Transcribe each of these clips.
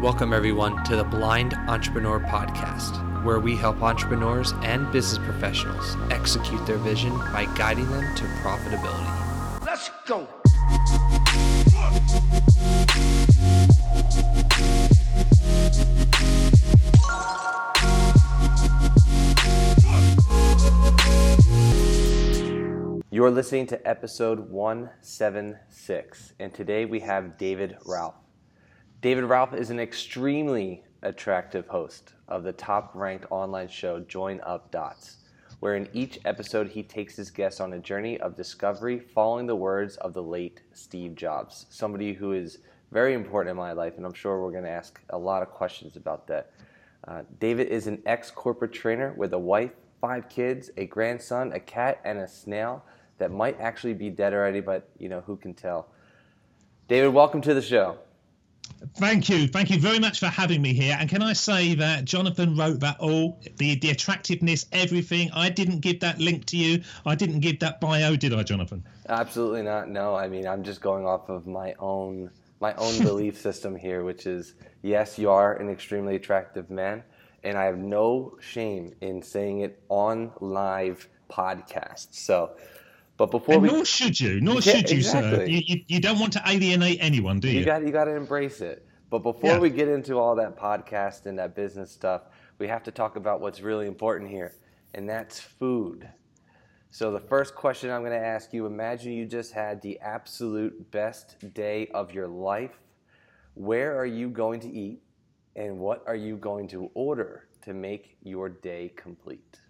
Welcome, everyone, to the Blind Entrepreneur Podcast, where we help entrepreneurs and business professionals execute their vision by guiding them to profitability. Let's go. You're listening to episode 176, and today we have David Ralph. David Ralph is an extremely attractive host of the top ranked online show Join Up Dots, where in each episode he takes his guests on a journey of discovery following the words of the late Steve Jobs, somebody who is very important in my life, and I'm sure we're going to ask a lot of questions about that. Uh, David is an ex corporate trainer with a wife, five kids, a grandson, a cat, and a snail that might actually be dead already, but you know, who can tell? David, welcome to the show. Thank you. Thank you very much for having me here. And can I say that Jonathan wrote that all the, the attractiveness, everything. I didn't give that link to you. I didn't give that bio, did I, Jonathan? Absolutely not. No, I mean, I'm just going off of my own my own belief system here, which is yes, you are an extremely attractive man, and I have no shame in saying it on live podcasts. So, but before and we, nor should you, nor should you, sir. You, you, you don't want to alienate anyone, do you? you got you got to embrace it. But before Yeah. we get into all that podcast and that business stuff, we have to talk about what's really important here, and that's food. So the first question I'm going to ask you: Imagine you just had the absolute best day of your life. Where are you going to eat, and what are you going to order to make your day complete?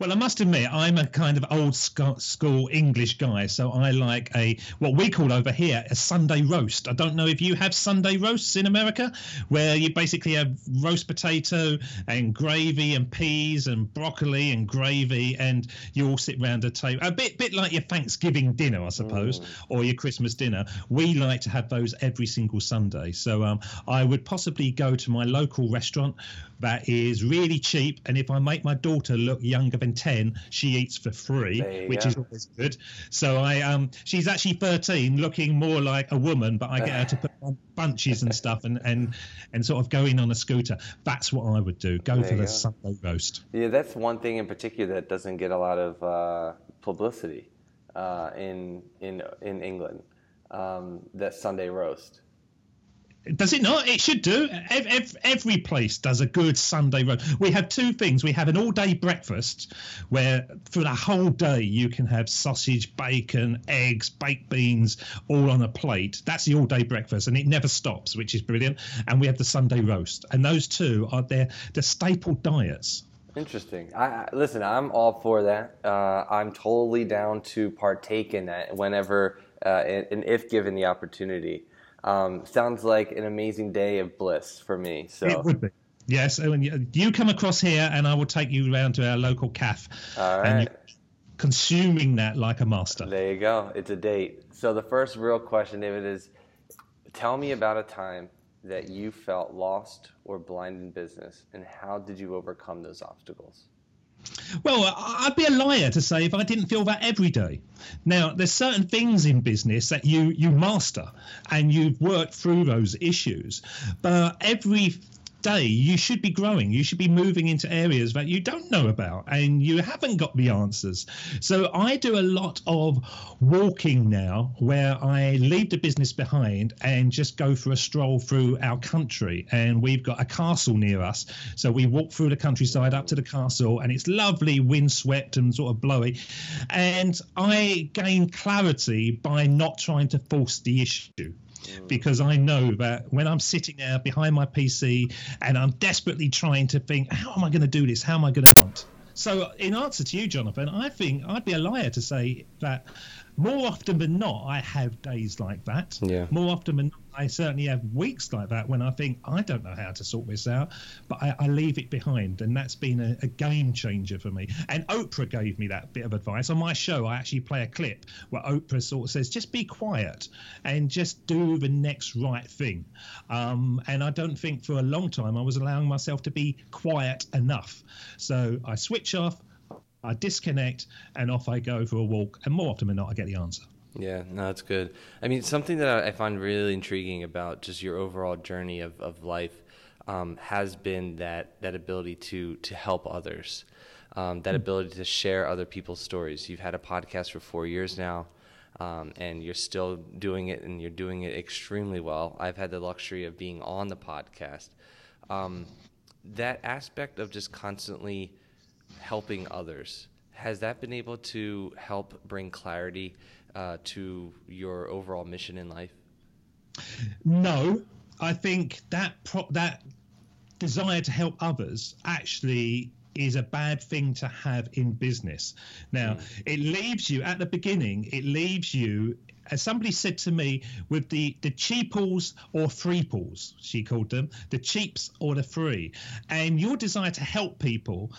Well, I must admit, I'm a kind of old school English guy, so I like a what we call over here a Sunday roast. I don't know if you have Sunday roasts in America, where you basically have roast potato and gravy and peas and broccoli and gravy, and you all sit round a table, a bit bit like your Thanksgiving dinner, I suppose, or your Christmas dinner. We like to have those every single Sunday. So um, I would possibly go to my local restaurant that is really cheap, and if I make my daughter look younger than ten, she eats for free, which go. is always good. So I um, she's actually thirteen, looking more like a woman, but I get her to put on bunches and stuff, and and and sort of go in on a scooter. That's what I would do. Go There for the go. Sunday roast. Yeah, that's one thing in particular that doesn't get a lot of uh, publicity uh, in in in England. Um, that Sunday roast. Does it not? It should do. Ev- ev- Every place does a good Sunday roast. We have two things. We have an all-day breakfast, where for the whole day you can have sausage, bacon, eggs, baked beans, all on a plate. That's the all-day breakfast, and it never stops, which is brilliant. And we have the Sunday roast, and those two are their the staple diets. Interesting. I, I listen. I'm all for that. Uh, I'm totally down to partake in that whenever uh, and, and if given the opportunity. Um, sounds like an amazing day of bliss for me. So It would be. Yes, and you- you come across here, and I will take you round to our local cafe, all and consuming that like a master. there you go. It's a date. So the first real question, David, is tell me about a time that you felt lost or blind in business, and how did you overcome those obstacles? Well, I'd be a liar to say if I didn't feel that every day. Now, there's certain things in business that you you master and you've worked through those issues, but every day you should be growing. You should be moving into areas that you don't know about and you haven't got the answers. So i do a lot of walking now where i leave the business behind and just go for a stroll through our country. And we've got a castle near us. So we walk through the countryside up to the castle and it's lovely windswept and sort of blowy. And i gain clarity by not trying to force the issue Mm. because I know that when I'm sitting there behind my PC and I'm desperately trying to think, how am I going to do this? How am I going to? Not? So, in answer to you, Jonathan, I think I'd be a liar to say that more often than not, I have days like that. Yeah. More often than not, I certainly have weeks like that when I think I don't know how to sort this out, but I, I leave it behind, and that's been a, a game changer for me. And Oprah gave me that bit of advice on my show. I actually play a clip where Oprah sort of says, "Just be quiet and just do the next right thing." Um, and I don't think for a long time I was allowing myself to be quiet enough. So I switch off, I disconnect, and off I go for a walk. And more often than not, I get the answer. Yeah, no, that's good. I mean, something that I find really intriguing about just your overall journey of, of life um, has been that, that ability to, to help others, um, that ability to share other people's stories. You've had a podcast for four years now, um, and you're still doing it, and you're doing it extremely well. I've had the luxury of being on the podcast. Um, that aspect of just constantly helping others, has that been able to help bring clarity uh, to your overall mission in life? No, I think that pro- that desire to help others actually is a bad thing to have in business. Now, mm. it leaves you at the beginning, it leaves you as somebody said to me, with the the cheaples or freeples, she called them, the cheaps or the free, and your desire to help people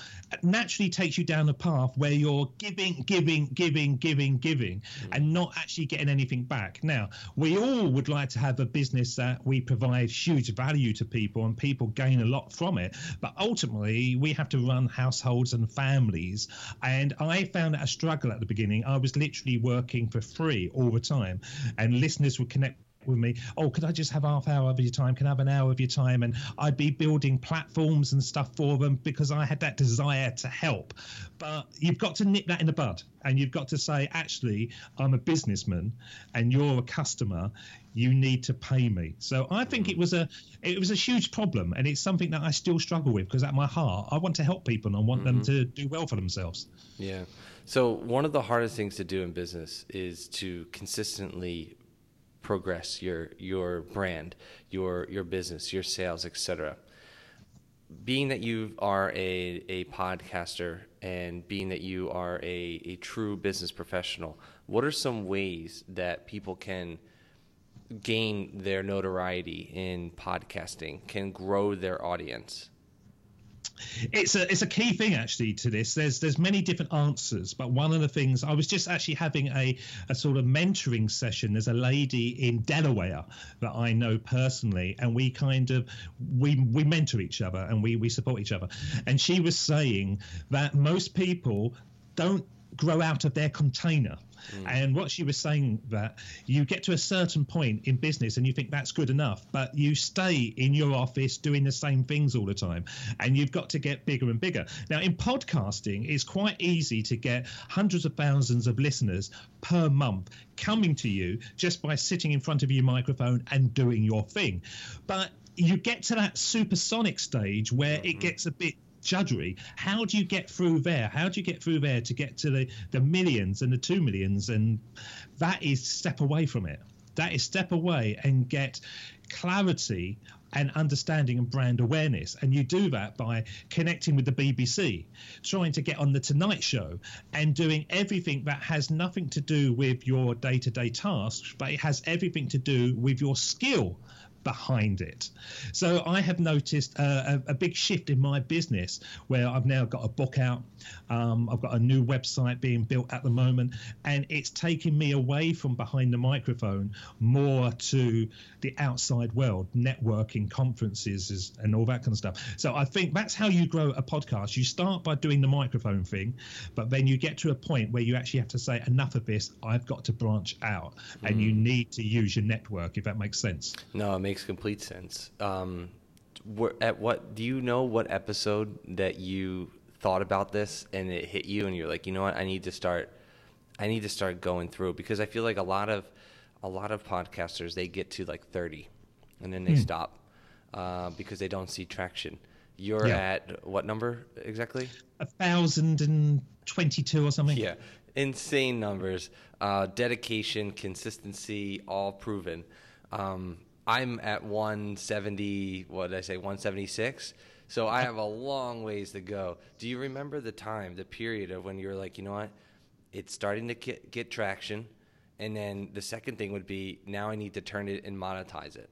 naturally takes you down a path where you're giving, giving, giving, giving, giving, mm. and not actually getting anything back. Now, we all would like to have a business that we provide huge value to people and people gain a lot from it, but ultimately we have to run households and families, and I found that a struggle at the beginning. I was literally working for free all the time time, and listeners would connect with me. Oh, could I just have half hour of your time? Can I have an hour of your time? And I'd be building platforms and stuff for them because I had that desire to help. But you've got to nip that in the bud, and you've got to say, actually, I'm a businessman, and you're a customer. You need to pay me. So I think it was a it was a huge problem, and it's something that I still struggle with because at my heart, I want to help people and I want mm-hmm. them to do well for themselves. Yeah. So one of the hardest things to do in business is to consistently progress your your brand, your your business, your sales, etc. Being that you are a, a podcaster and being that you are a, a true business professional, what are some ways that people can gain their notoriety in podcasting, can grow their audience? It's a it's a key thing actually to this. There's there's many different answers, but one of the things I was just actually having a a sort of mentoring session. There's a lady in Delaware that I know personally, and we kind of we we mentor each other and we we support each other. And she was saying that most people don't grow out of their container. Mm. And what she was saying that you get to a certain point in business and you think that's good enough, but you stay in your office doing the same things all the time, and you've got to get bigger and bigger. Now, in podcasting, it's quite easy to get hundreds of thousands of listeners per month coming to you just by sitting in front of your microphone and doing your thing. But you get to that supersonic stage where mm-hmm. it gets a bit judgery. How do you get through there? How do you get through there to get to the, the millions and the two millions? And that is step away from it. That is step away and get clarity and understanding and brand awareness. And you do that by connecting with the BBC, trying to get on the Tonight Show, and doing everything that has nothing to do with your day to day tasks, but it has everything to do with your skill behind it. So I have noticed a, a, big shift in my business where I've now got a book out. Um, I've got a new website being built at the moment, and it's taking me away from behind the microphone more to the outside world, networking, conferences, and all that kind of stuff. So I think that's how you grow a podcast. You start by doing the microphone thing, but then you get to a point where you actually have to say, enough of this, I've got to branch out, mm. and you mm. need to use your network, if that makes sense. No, it makes complete sense. Um, at what do you know what episode that you thought about this and it hit you and you're like, you know what, I need to start I need to start going through because I feel like a lot of a lot of podcasters they get to like 30 and then they mm. stop uh, because they don't see traction. You're yeah. at what number exactly? A thousand and twenty-two or something. Yeah, insane numbers. Uh, dedication, consistency, all proven. Um, I'm at 170. What did I say? 176. So I have a long ways to go. Do you remember the time, the period of when you were like, you know what? It's starting to get, get traction. And then the second thing would be now I need to turn it and monetize it.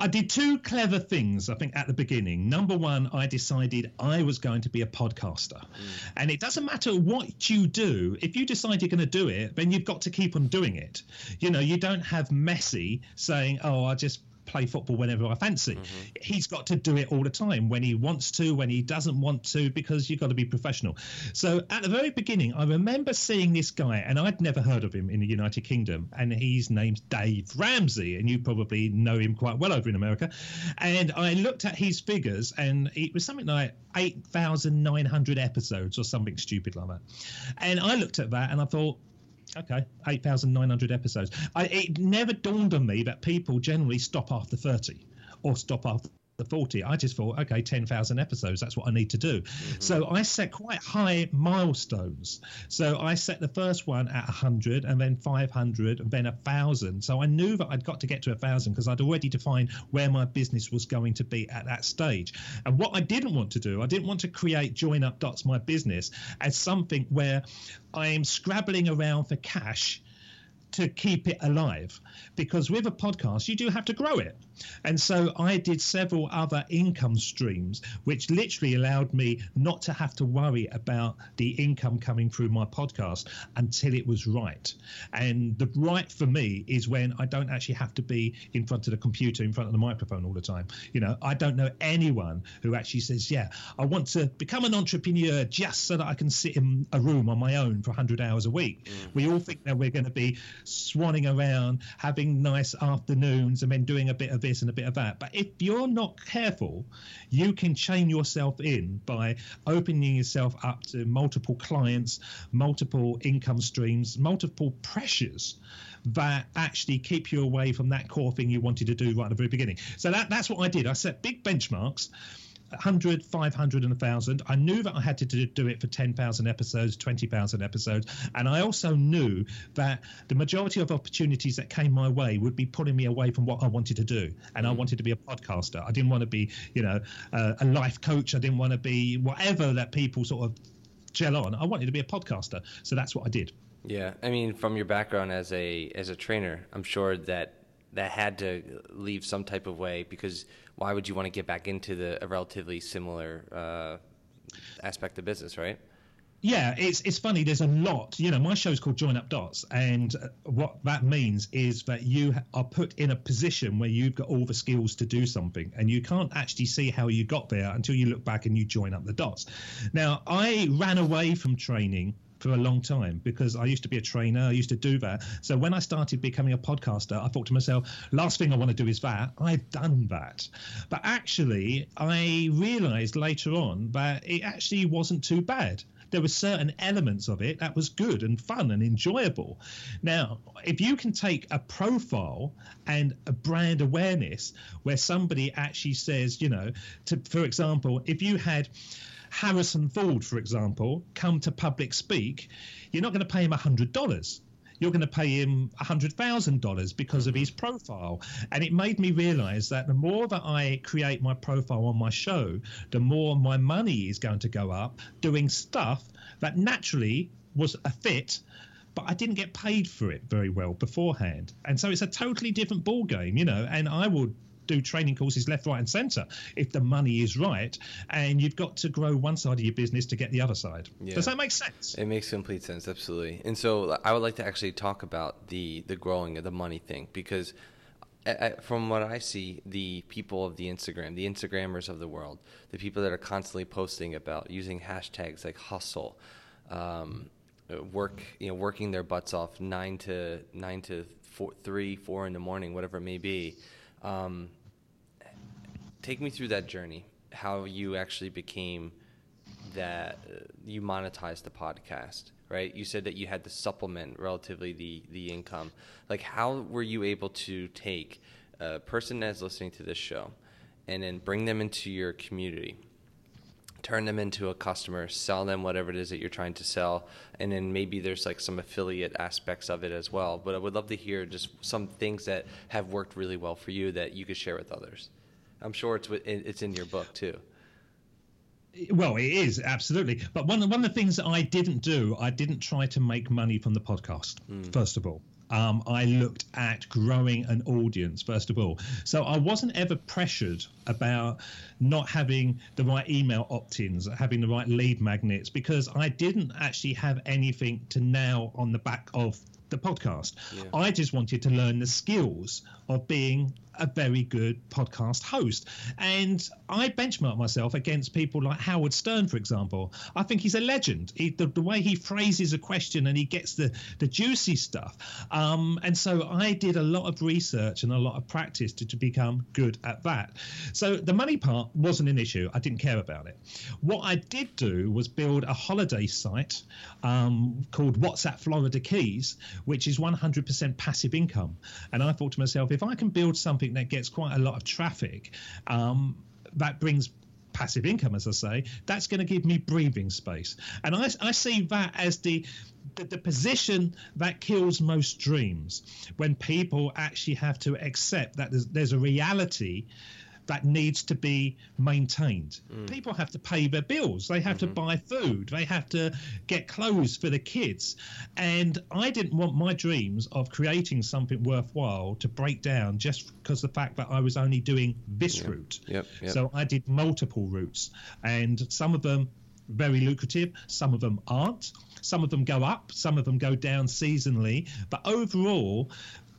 I did two clever things, I think, at the beginning. Number one, I decided I was going to be a podcaster. Mm. And it doesn't matter what you do, if you decide you're going to do it, then you've got to keep on doing it. You know, you don't have Messi saying, oh, I just play football whenever I fancy. Mm-hmm. He's got to do it all the time when he wants to, when he doesn't want to, because you've got to be professional. So at the very beginning, I remember seeing this guy, and I'd never heard of him in the United Kingdom, and his name's Dave Ramsey, and you probably know him quite well over in America. And I looked at his figures, and it was something like 8,900 episodes or something stupid like that. And I looked at that and I thought, Okay, 8,900 episodes. I, it never dawned on me that people generally stop after 30 or stop after the 40 i just thought okay 10,000 episodes that's what i need to do. Mm-hmm. so i set quite high milestones. So i set the first one at 100 and then 500 and then 1000 so i knew that i'd got to get to 1000 because i'd already defined where my business was going to be at that stage. And what i didn't want to do i didn't want to create join up dots my business as something where i am scrabbling around for cash to keep it alive. Because with a podcast you do have to grow it and so i did several other income streams which literally allowed me not to have to worry about the income coming through my podcast until it was right. And the right for me is when i don't actually have to be in front of the computer in front of the microphone all the time. You know i don't know anyone who actually says yeah i want to become an entrepreneur just so that i can sit in a room on my own for 100 hours a week. Mm. we all think that we're going to be swanning around, having nice afternoons, and then doing a bit of this and a bit of that. But if you're not careful, you can chain yourself in by opening yourself up to multiple clients, multiple income streams, multiple pressures that actually keep you away from that core thing you wanted to do right at the very beginning. So that, that's what I did. I set big benchmarks 100, 500, and 1,000. I knew that I had to do it for 10,000 episodes, 20,000 episodes. And I also knew that the majority of opportunities that came my way would be pulling me away from what I wanted to do. And I mm. wanted to be a podcaster. I didn't want to be, you know, uh, a life coach. I didn't want to be whatever that people sort of gel on. I wanted to be a podcaster. So that's what I did. Yeah. I mean, from your background as a as a trainer, I'm sure that that had to leave some type of way because why would you want to get back into the a relatively similar uh, aspect of business, right? Yeah, it's it's funny. There's a lot. You know, my show is called Join Up Dots, and what that means is that you are put in a position where you've got all the skills to do something, and you can't actually see how you got there until you look back and you join up the dots. Now, I ran away from training for a long time because I used to be a trainer. I used to do that. So when I started becoming a podcaster, I thought to myself, last thing I want to do is that. I've done that. But actually, I realized later on that it actually wasn't too bad there were certain elements of it that was good and fun and enjoyable. Now, if you can take a profile and a brand awareness where somebody actually says, you know, to, for example, if you had Harrison Ford, for example, come to public speak, you're not going to pay him $100 you're going to pay him $100,000 because of his profile. And it made me realize that the more that I create my profile on my show, the more my money is going to go up doing stuff that naturally was a fit but I didn't get paid for it very well beforehand. And so it's a totally different ball game, you know. And I would do training courses left, right, and centre if the money is right. And you've got to grow one side of your business to get the other side. Yeah. Does that make sense? It makes complete sense, absolutely. And so I would like to actually talk about the the growing of the money thing because. from what I see, the people of the Instagram, the Instagrammers of the world, the people that are constantly posting about using hashtags like hustle, um, work, you know, working their butts off nine to nine to four, three, four in the morning, whatever it may be. Um, take me through that journey. How you actually became that uh, you monetized the podcast, right? You said that you had to supplement relatively the the income. Like, how were you able to take a person that's listening to this show and then bring them into your community? turn them into a customer, sell them whatever it is that you're trying to sell, and then maybe there's like some affiliate aspects of it as well. But I would love to hear just some things that have worked really well for you that you could share with others. I'm sure it's it's in your book too. Well, it is absolutely. But one one of the things that I didn't do, I didn't try to make money from the podcast. Mm. First of all, um, I looked at growing an audience first of all. So I wasn't ever pressured about not having the right email opt-ins, having the right lead magnets, because I didn't actually have anything to nail on the back of the podcast. Yeah. I just wanted to learn the skills of being a very good podcast host. And I benchmark myself against people like Howard Stern, for example. I think he's a legend. He, the, the, way he phrases a question and he gets the, the juicy stuff. Um, and so I did a lot of research and a lot of practice to, to become good at that. So the money part wasn't an issue. I didn't care about it. What I did do was build a holiday site um, called WhatsApp Florida Keys, which is 100% passive income. And I thought to myself, if I can build something that gets quite a lot of traffic, um, that brings passive income, as I say, that's going to give me breathing space. And I, I see that as the, the, the position that kills most dreams when people actually have to accept that there's, there's a reality that needs to be maintained. Mm. People have to pay their bills, they have mm-hmm. to buy food, they have to get clothes for the kids. And I didn't want my dreams of creating something worthwhile to break down just because the fact that I was only doing this yep. route. Yep. Yep. So I did multiple routes, and some of them very lucrative, some of them aren't. Some of them go up, some of them go down seasonally. But overall,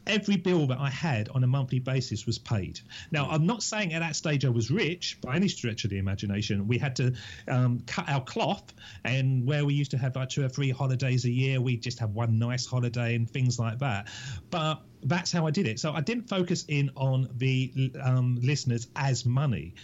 every bill that I had on a monthly basis was paid. Now, I'm not saying at that stage I was rich by any stretch of the imagination. We had to um, cut our cloth, and where we used to have like two or three holidays a year, we just have one nice holiday and things like that. But that's how I did it. So I didn't focus in on the um, listeners as money.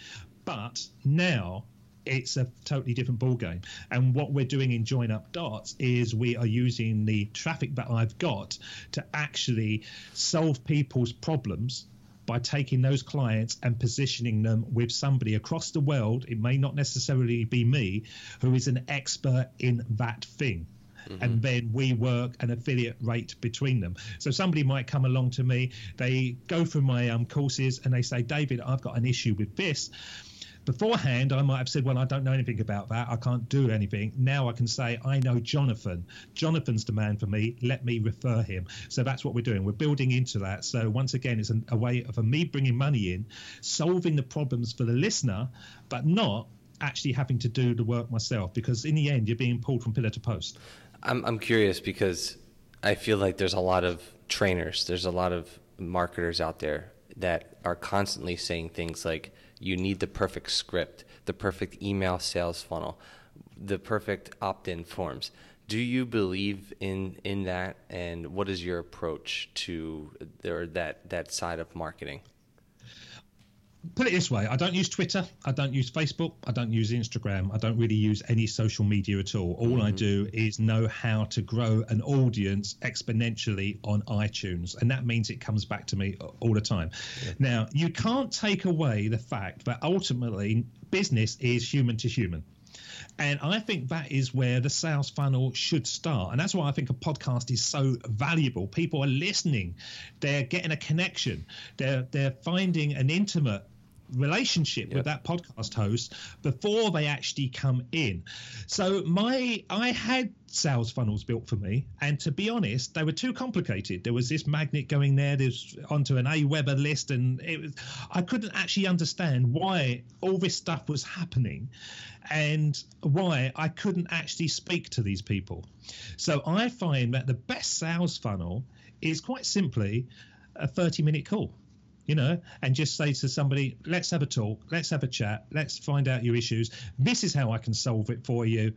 But now it's a totally different ball game. And what we're doing in Join Up Dots is we are using the traffic that I've got to actually solve people's problems by taking those clients and positioning them with somebody across the world. It may not necessarily be me, who is an expert in that thing. Mm-hmm. and then we work an affiliate rate between them. So somebody might come along to me, they go through my um, courses, and they say, David, I've got an issue with this beforehand, I might have said, Well, I don't know anything about that. I can't do anything. Now I can say, I know Jonathan. Jonathan's the man for me. Let me refer him. So that's what we're doing. We're building into that. So once again, it's an, a way of me bringing money in, solving the problems for the listener, but not actually having to do the work myself because in the end, you're being pulled from pillar to post. I'm, I'm curious because I feel like there's a lot of trainers, there's a lot of marketers out there that are constantly saying things like, you need the perfect script, the perfect email sales funnel, the perfect opt-in forms. Do you believe in in that, and what is your approach to or that that side of marketing? Put it this way I don't use Twitter, I don't use Facebook, I don't use Instagram, I don't really use any social media at all. All mm-hmm. I do is know how to grow an audience exponentially on iTunes. And that means it comes back to me all the time. Yeah. Now, you can't take away the fact that ultimately business is human to human. And I think that is where the sales funnel should start. And that's why I think a podcast is so valuable. People are listening, they're getting a connection, they're they're finding an intimate relationship yep. with that podcast host before they actually come in. So my I had sales funnels built for me, and to be honest, they were too complicated. There was this magnet going there, there's onto an AWeber list, and it was I couldn't actually understand why all this stuff was happening and why I couldn't actually speak to these people. So I find that the best sales funnel is quite simply a 30 minute call you know, and just say to somebody, let's have a talk, let's have a chat, let's find out your issues. This is how I can solve it for you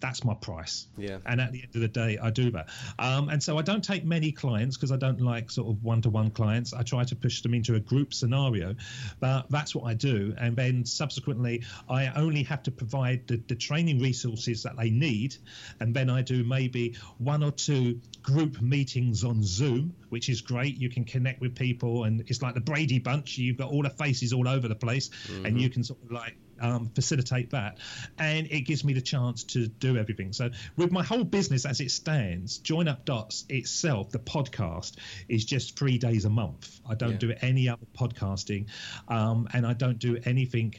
that's my price. Yeah. And at the end of the day, I do that. Um, and so I don't take many clients because I don't like sort of one to one clients. I try to push them into a group scenario, but that's what I do. And then subsequently, I only have to provide the, the training resources that they need. And then I do maybe one or two group meetings on Zoom, which is great. You can connect with people, and it's like the Brady Bunch. You've got all the faces all over the place, mm-hmm. and you can sort of like um, facilitate that. And it gives me the chance to do everything. So, with my whole business as it stands, Join Up Dots itself, the podcast, is just three days a month. I don't yeah. do any other podcasting, um, and I don't do anything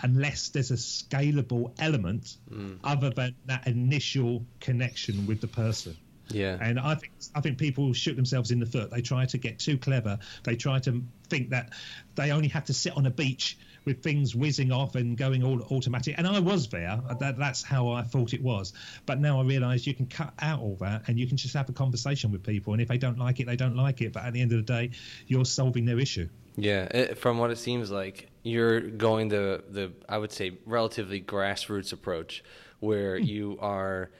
unless there's a scalable element mm. other than that initial connection with the person. Yeah. And I think I think people shoot themselves in the foot. They try to get too clever. They try to think that they only have to sit on a beach with things whizzing off and going all automatic. And I was there. That, that's how I thought it was. But now I realise you can cut out all that and you can just have a conversation with people. And if they don't like it, they don't like it. But at the end of the day, you're solving their issue. Yeah, it, from what it seems like, you're going the the I would say relatively grassroots approach, where you are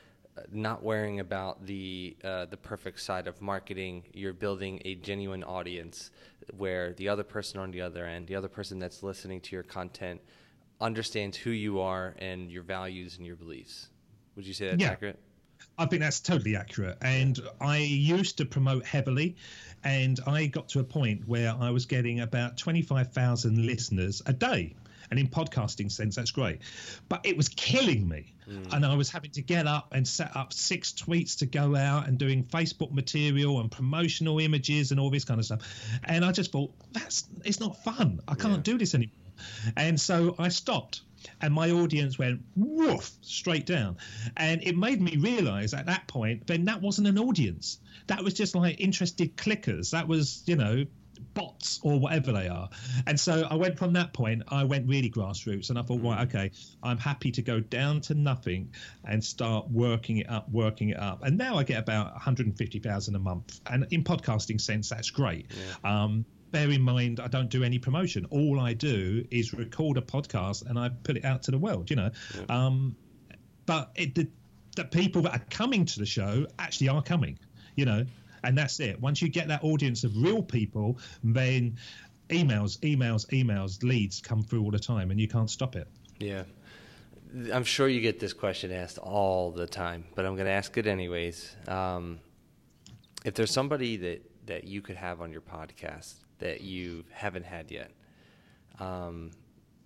not worrying about the uh, the perfect side of marketing. You're building a genuine audience where the other person on the other end, the other person that's listening to your content, understands who you are and your values and your beliefs. Would you say that's Yeah. accurate? I think that's totally accurate. And I used to promote heavily, and I got to a point where I was getting about 25,000 listeners a day. And in podcasting sense, that's great. But it was killing me. Hmm. And I was having to get up and set up six tweets to go out and doing Facebook material and promotional images and all this kind of stuff. And I just thought, that's it's not fun. I can't do this anymore. And so I stopped and my audience went woof straight down and it made me realize at that point then that wasn't an audience that was just like interested clickers that was you know bots or whatever they are and so i went from that point i went really grassroots and i thought right okay i'm happy to go down to nothing and start working it up working it up and now i get about 150000 a month and in podcasting sense that's great um bear in mind I don't do any promotion. All I do is record a podcast and I put it out to the world. You know, um, but it, the, the people that are coming to the show actually are coming. You know, and that's it. Once you get that audience of real people, then emails, emails, emails, leads come through all the time, and you can't stop it. Yeah. I'm sure you get this question asked all the time, but I'm going to ask it anyways. Um, if there's somebody that, that you could have on your podcast that you haven't had yet, um,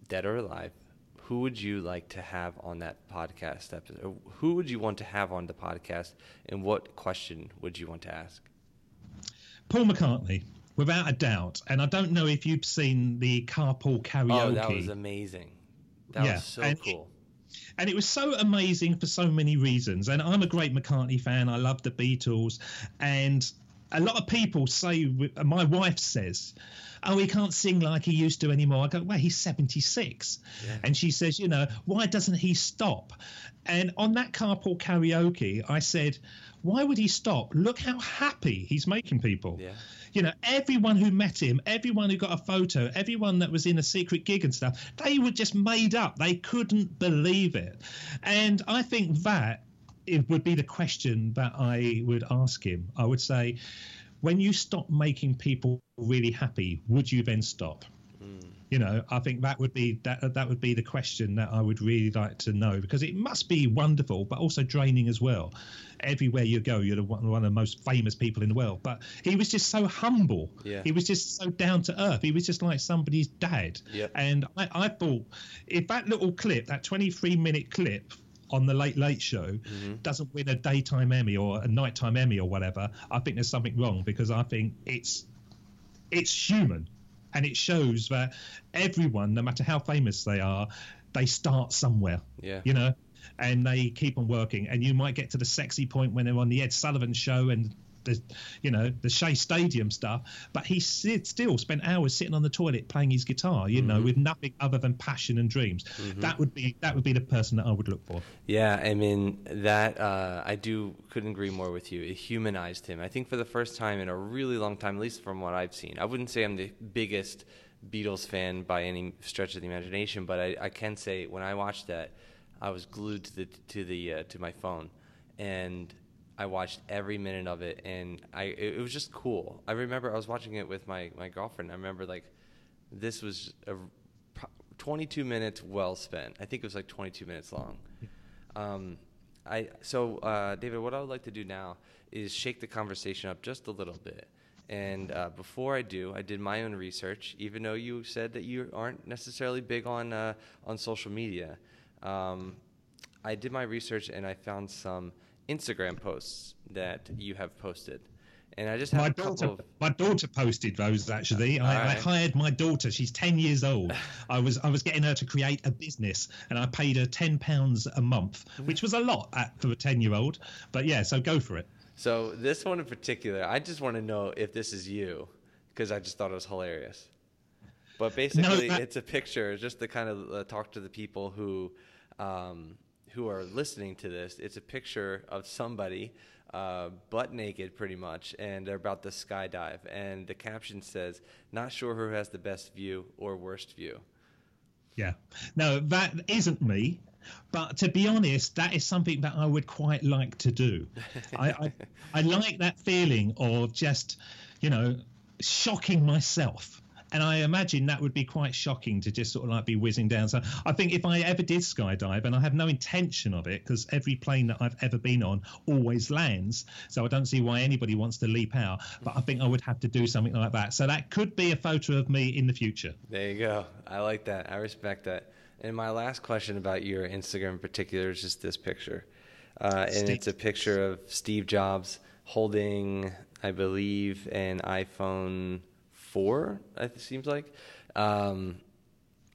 dead or alive, who would you like to have on that podcast episode? Who would you want to have on the podcast, and what question would you want to ask? Paul McCartney, without a doubt. And I don't know if you've seen the carpool karaoke. Oh, that was amazing. That Yeah, was so and cool. and it was so amazing for so many reasons. And I'm a great McCartney fan. I love the Beatles, and a lot of people say. Uh, my wife says, "Oh, he can't sing like he used to anymore." I go, "Well, he's 76," and she says, "You know, why doesn't he stop?" And on that carpool karaoke, I said, "Why would he stop? Look how happy he's making people." Yeah. You know, everyone who met him, everyone who got a photo, everyone that was in a secret gig and stuff, they were just made up. They couldn't believe it. And I think that it would be the question that I would ask him. I would say, when you stop making people really happy, would you then stop? Hmm. You know, I think that would be that that would be the question that I would really like to know because it must be wonderful, but also draining as well. Everywhere you go, you're the one, one of the most famous people in the world. But he was just so humble. Yeah. He was just so down to earth. He was just like somebody's dad. Yep. And I, I thought if that little clip, that 23 minute clip on the Late Late Show, mm-hmm. doesn't win a daytime Emmy or a nighttime Emmy or whatever, I think there's something wrong because I think it's it's human and it shows that everyone, no matter how famous they are, they start somewhere. Yeah. You know, and they keep on working. And you might get to the sexy point when they're on the Ed Sullivan show and the, you know, the Shea Stadium stuff. But he still spent hours sitting on the toilet playing his guitar. You know, with nothing other than passion and dreams. That would be that would be the person that I would look for. Yeah, I mean that uh, I do couldn't agree more with you. It humanized him. I think for the first time in a really long time, at least from what I've seen. I wouldn't say I'm the biggest Beatles fan by any stretch of the imagination, but I, I can say when I watched that, I was glued to the to the uh, to my phone, and I watched every minute of it, and I it, it was just cool. I remember I was watching it with my my girlfriend. I remember like this was a 22 minutes well spent. I think it was like 22 minutes long. Um, I so uh, David, what I would like to do now is shake the conversation up just a little bit. And uh, before I do, I did my own research. Even though you said that you aren't necessarily big on uh, on social media, um, I did my research and I found some Instagram posts that you have posted. And I just have My a couple daughter, of my daughter posted those actually. I, I hired my daughter. She's ten years old. I was I was getting her to create a business, and I paid her ten pounds a month, which was a lot at, for a ten year old. But yeah, so go for it. So this one in particular, I just want to know if this is you, because I just thought it was hilarious. But basically, that- it's a picture just to kind of uh, talk to the people who um, who are listening to this. It's a picture of somebody uh, butt naked pretty much, and they're about to skydive. And the caption says, "Not sure who has the best view or worst view." Yeah, no, that isn't me. But to be honest, that is something that I would quite like to do. I, I, I like that feeling of just, you know, shocking myself and I imagine that would be quite shocking to just sort of like be whizzing down. So I think if I ever did skydive, and I have no intention of it, because every plane that I've ever been on always lands, so I don't see why anybody wants to leap out. But I think I would have to do something like that. So that could be a photo of me in the future. There you go. I like that. I respect that. And my last question about your Instagram in particular is just this picture. Uh, and it's a picture of Steve Jobs holding, I believe, an iPhone four. It seems like. Um,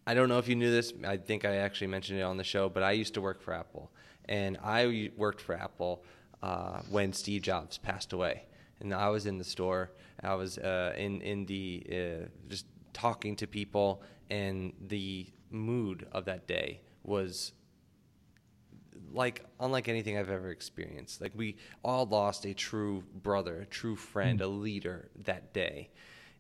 I don't know if you knew this. I think I actually mentioned it on the show, but I used to work for Apple, and I worked for Apple uh, when Steve Jobs passed away, and I was in the store. I was uh, in in the uh, just talking to people, and the mood of that day was like unlike anything I've ever experienced. Like we all lost a true brother, a true friend, mm. a leader that day.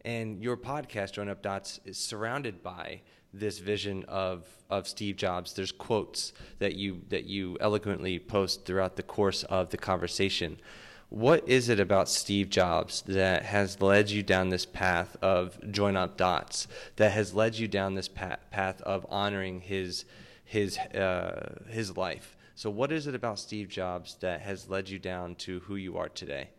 And your podcast, Join Up Dots, is surrounded by this vision of of Steve Jobs. There's quotes that you that you eloquently post throughout the course of the conversation. What is it about Steve Jobs that has led you down this path of join up dots? That has led you down this path path of honoring his his uh, his life. So, what is it about Steve Jobs that has led you down to who you are today?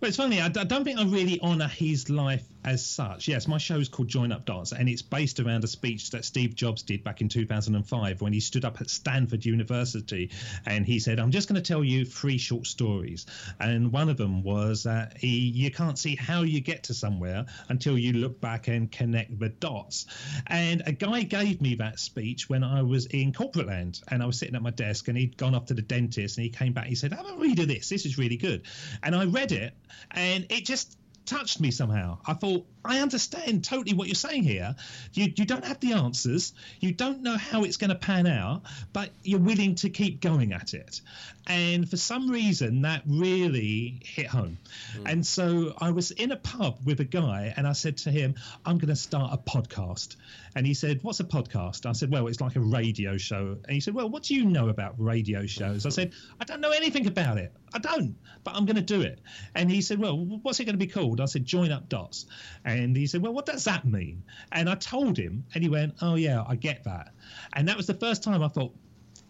Well, it's funny. I, I don't think I really honour his life as such. Yes, my show is called Join Up Dots, and it's based around a speech that Steve Jobs did back in 2005 when he stood up at Stanford University and he said, "I'm just going to tell you three short stories." And one of them was that he, you can't see how you get to somewhere until you look back and connect the dots. And a guy gave me that speech when I was in corporate land, and I was sitting at my desk, and he'd gone off to the dentist, and he came back. He said, "Have a read of this. This is really good." And I read it and it just touched me somehow. I thought, I understand totally what you're saying here. You, you don't have the answers, you don't know how it's going to pan out, but you're willing to keep going at it. And for some reason, that really hit home. Mm. And so I was in a pub with a guy, and I said to him, I'm going to start a podcast. And he said, What's a podcast? I said, Well, it's like a radio show. And he said, Well, what do you know about radio shows? I said, I don't know anything about it. I don't, but I'm going to do it. And he said, Well, what's it going to be called? I said, Join Up Dots. And he said, Well, what does that mean? And I told him, and he went, Oh, yeah, I get that. And that was the first time I thought,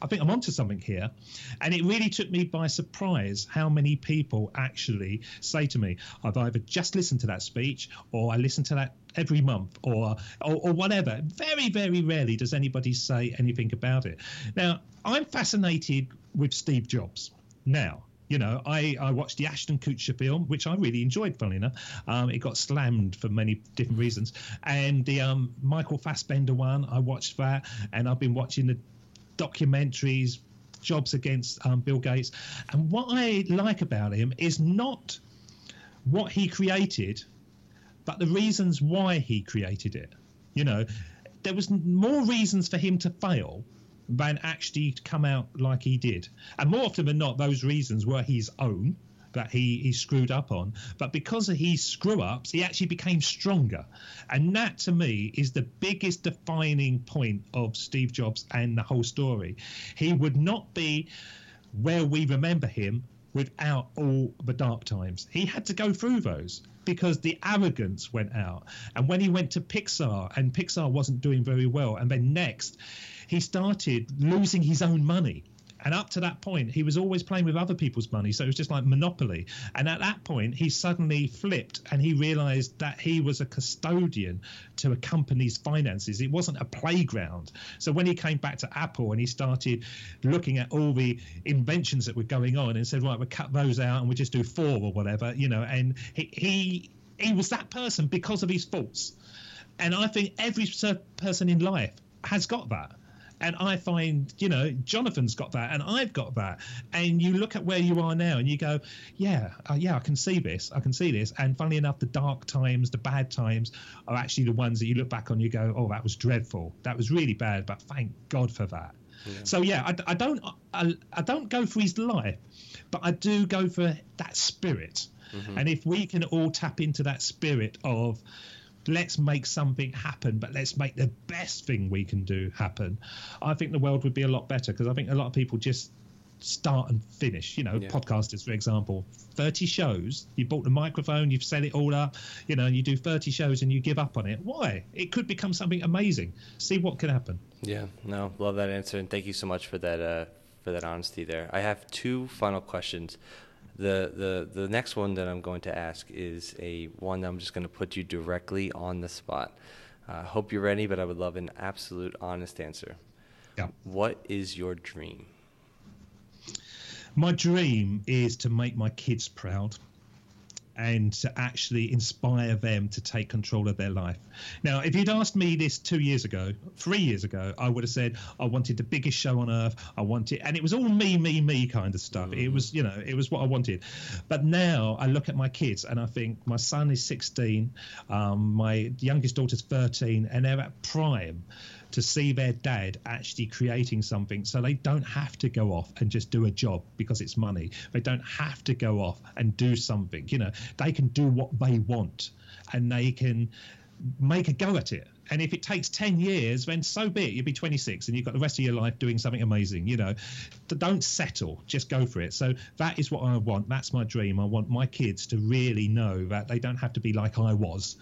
I think I'm onto something here. And it really took me by surprise how many people actually say to me, I've either just listened to that speech or I listen to that every month or, or, or whatever. Very, very rarely does anybody say anything about it. Now, I'm fascinated with Steve Jobs. Now, you know, I, I watched the Ashton Kutcher film, which I really enjoyed, funnily enough. Um, it got slammed for many different reasons. And the um, Michael Fassbender one, I watched that. And I've been watching the documentaries, jobs against um, Bill Gates. And what I like about him is not what he created, but the reasons why he created it. You know, there was more reasons for him to fail than actually come out like he did. And more often than not, those reasons were his own that he, he screwed up on. But because of his screw ups, he actually became stronger. And that to me is the biggest defining point of Steve Jobs and the whole story. He would not be where we remember him without all the dark times. He had to go through those because the arrogance went out. And when he went to Pixar and Pixar wasn't doing very well, and then NeXT, he started losing his own money. And up to that point, he was always playing with other people's money. So it was just like Monopoly. And at that point, he suddenly flipped and he realized that he was a custodian to a company's finances. It wasn't a playground. So when he came back to Apple and he started looking at all the inventions that were going on and said, right, we'll cut those out and we'll just do four or whatever, you know, and he, he, he was that person because of his faults. And I think every person in life has got that. And I find, you know, Jonathan's got that, and I've got that. And you look at where you are now, and you go, yeah, uh, yeah, I can see this, I can see this. And funnily enough, the dark times, the bad times, are actually the ones that you look back on, you go, oh, that was dreadful, that was really bad, but thank God for that. Yeah. So yeah, I, I don't I, I, don't go for his life, but I do go for that spirit. Mm-hmm. And if we can all tap into that spirit of let's make something happen, but let's make the best thing we can do happen, I think the world would be a lot better because I think a lot of people just start and finish. You know, yeah. podcasters, for example, 30 shows, you bought the microphone, you've set it all up, you know, and you do 30 shows and you give up on it. Why? It could become something amazing. See what can happen. Yeah, no, love that answer. And thank you so much for that, uh, for that honesty there. I have two final questions. The, the, the next one that I'm going to ask is a one that I'm just going to put you directly on the spot. I uh, hope you're ready, but I would love an absolute honest answer. Yeah. What is your dream? My dream is to make my kids proud and to actually inspire them to take control of their life. Now, if you'd asked me this two years ago, three years ago, I would have said I wanted the biggest show on earth. I wanted, and it was all me, me, me kind of stuff. Mm. It was, you know, it was what I wanted. But now I look at my kids and I think my son is 16, um, my youngest daughter's 13, and they're at prime to see their dad actually creating something so they don't have to go off and just do a job because it's money. They don't have to go off and do something. You know, they can do what they want and they can make a go at it. And if it takes 10 years, then so be it. You'll be 26 and you've got the rest of your life doing something amazing. You know, don't settle, just go for it. So that is what I want. That's my dream. I want my kids to really know that they don't have to be like I was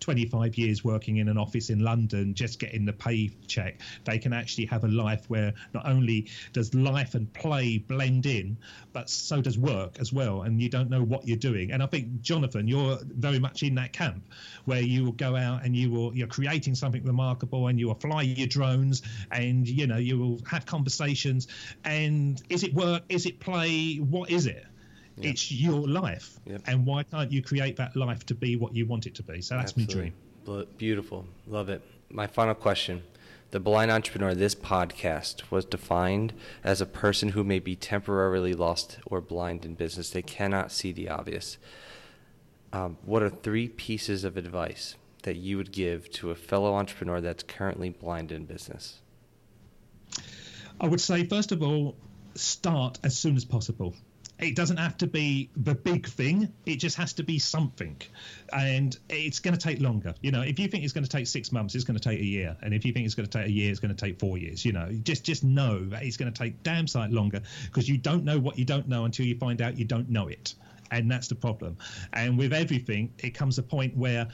25 years working in an office in London, just getting the paycheck, they can actually have a life where not only does life and play blend in, but so does work as well. And you don't know what you're doing. And I think, Jonathan, you're very much in that camp where you will go out and you will, you're creating something remarkable and you will fly your drones and, you know, you will have conversations. And is it work? Is it play? What is it? Yep. It's your life. Yep. And why can't you create that life to be what you want it to be? So that's Absolutely. my dream. Beautiful. Love it. My final question. The blind entrepreneur, this podcast was defined as a person who may be temporarily lost or blind in business. They cannot see the obvious. Um, what are three pieces of advice that you would give to a fellow entrepreneur that's currently blind in business? I would say, first of all, start as soon as possible it doesn't have to be the big thing. It just has to be something. And it's going to take longer. You know if you think it's going to take six months it's going to take a year. And if you think it's going to take a year it's going to take four years you know. Just just know that it's going to take damn sight longer because you don't know what you don't know until you find out you don't know it. And that's the problem. And with everything it comes a point where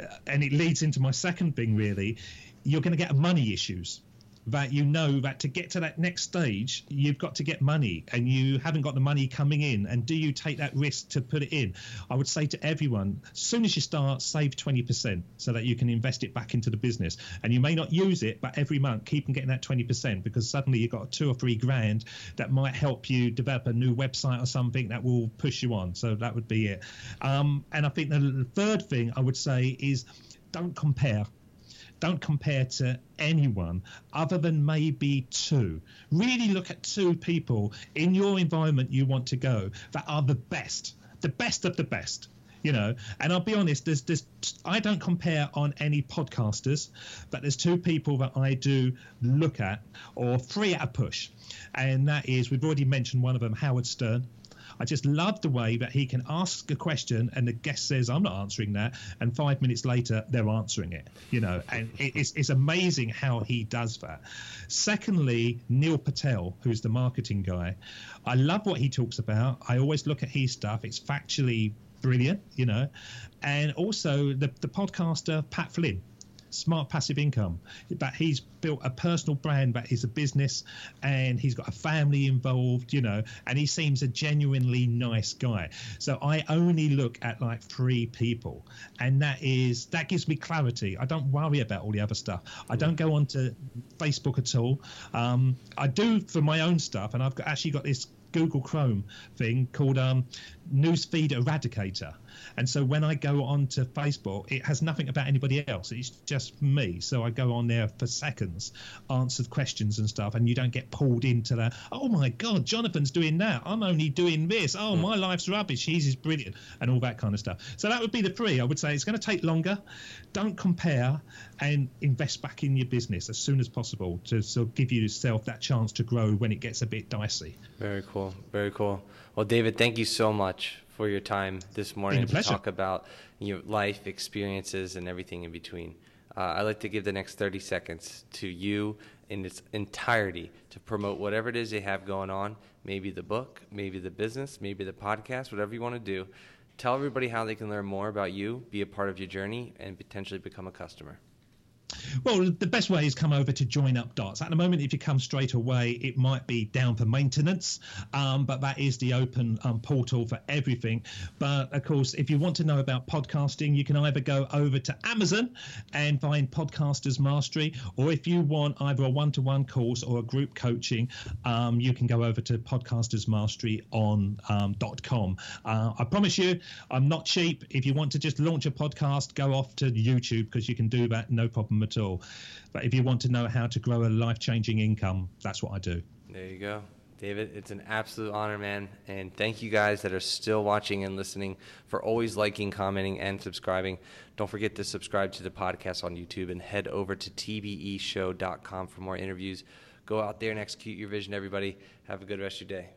uh, and it leads into my second thing really you're going to get money issues that you know that to get to that next stage, you've got to get money and you haven't got the money coming in. And do you take that risk to put it in? I would say to everyone, as soon as you start, save 20% so that you can invest it back into the business. And you may not use it, but every month keep on getting that 20% because suddenly you've got two or three grand that might help you develop a new website or something that will push you on. So that would be it. Um, and I think the third thing I would say is don't compare don't compare to anyone other than maybe two. Really look at two people in your environment you want to go that are the best, the best of the best you know? And i'll be honest there's there's i don't compare on any podcasters but there's two people that i do look at or three at a push. And that is we've already mentioned one of them howard stern I just love the way that he can ask a question and the guest says, I'm not answering that. And five minutes later, they're answering it, you know, and it's, it's amazing how he does that. Secondly, Neil Patel, who's the marketing guy, I love what he talks about. I always look at his stuff. It's factually brilliant, you know, and also the, the podcaster, Pat Flynn smart passive income. But he's built a personal brand but he's a business and he's got a family involved, you know, and he seems a genuinely nice guy. So I only look at like three people and that is that gives me clarity. I don't worry about all the other stuff. I don't go onto Facebook at all. Um, I do for my own stuff and I've got, actually got this Google Chrome thing called um, Newsfeed Eradicator, And so when I go on to Facebook, it has nothing about anybody else. It's just me. So I go on there for seconds, answer questions and stuff, and you don't get pulled into that. Oh my God, Jonathan's doing that. I'm only doing this. Oh, mm. my life's rubbish. He's is brilliant, and all that kind of stuff. So that would be the three. I would say it's going to take longer. Don't compare, and invest back in your business as soon as possible to sort of give yourself that chance to grow when it gets a bit dicey. Very cool. Very cool. Well, David, thank you so much for your time this morning to talk about your life experiences and everything in between. Uh, I'd like to give the next 30 seconds to you in its entirety to promote whatever it is you have going on. Maybe the book, maybe the business, maybe the podcast, whatever you want to do. Tell everybody how they can learn more about you, be a part of your journey, and potentially become a customer. Well, the best way is come over to Join Up Dots. At the moment, if you come straight away, it might be down for maintenance, um, but that is the open um, portal for everything. But of course, if you want to know about podcasting, you can either go over to Amazon and find Podcasters Mastery, or if you want either a one to one course or a group coaching, um, you can go over to Podcasters Mastery on um, .com. Uh, I promise you, I'm not cheap. If you want to just launch a podcast, go off to YouTube because you can do that no problem at all. But if you want to know how to grow a life changing income, that's what I do. There you go. David, it's an absolute honor, man. And thank you guys that are still watching and listening for always liking, commenting, and subscribing. Don't forget to subscribe to the podcast on YouTube and head over to tbeshow.com for more interviews. Go out there and execute your vision, everybody. Have a good rest of your day.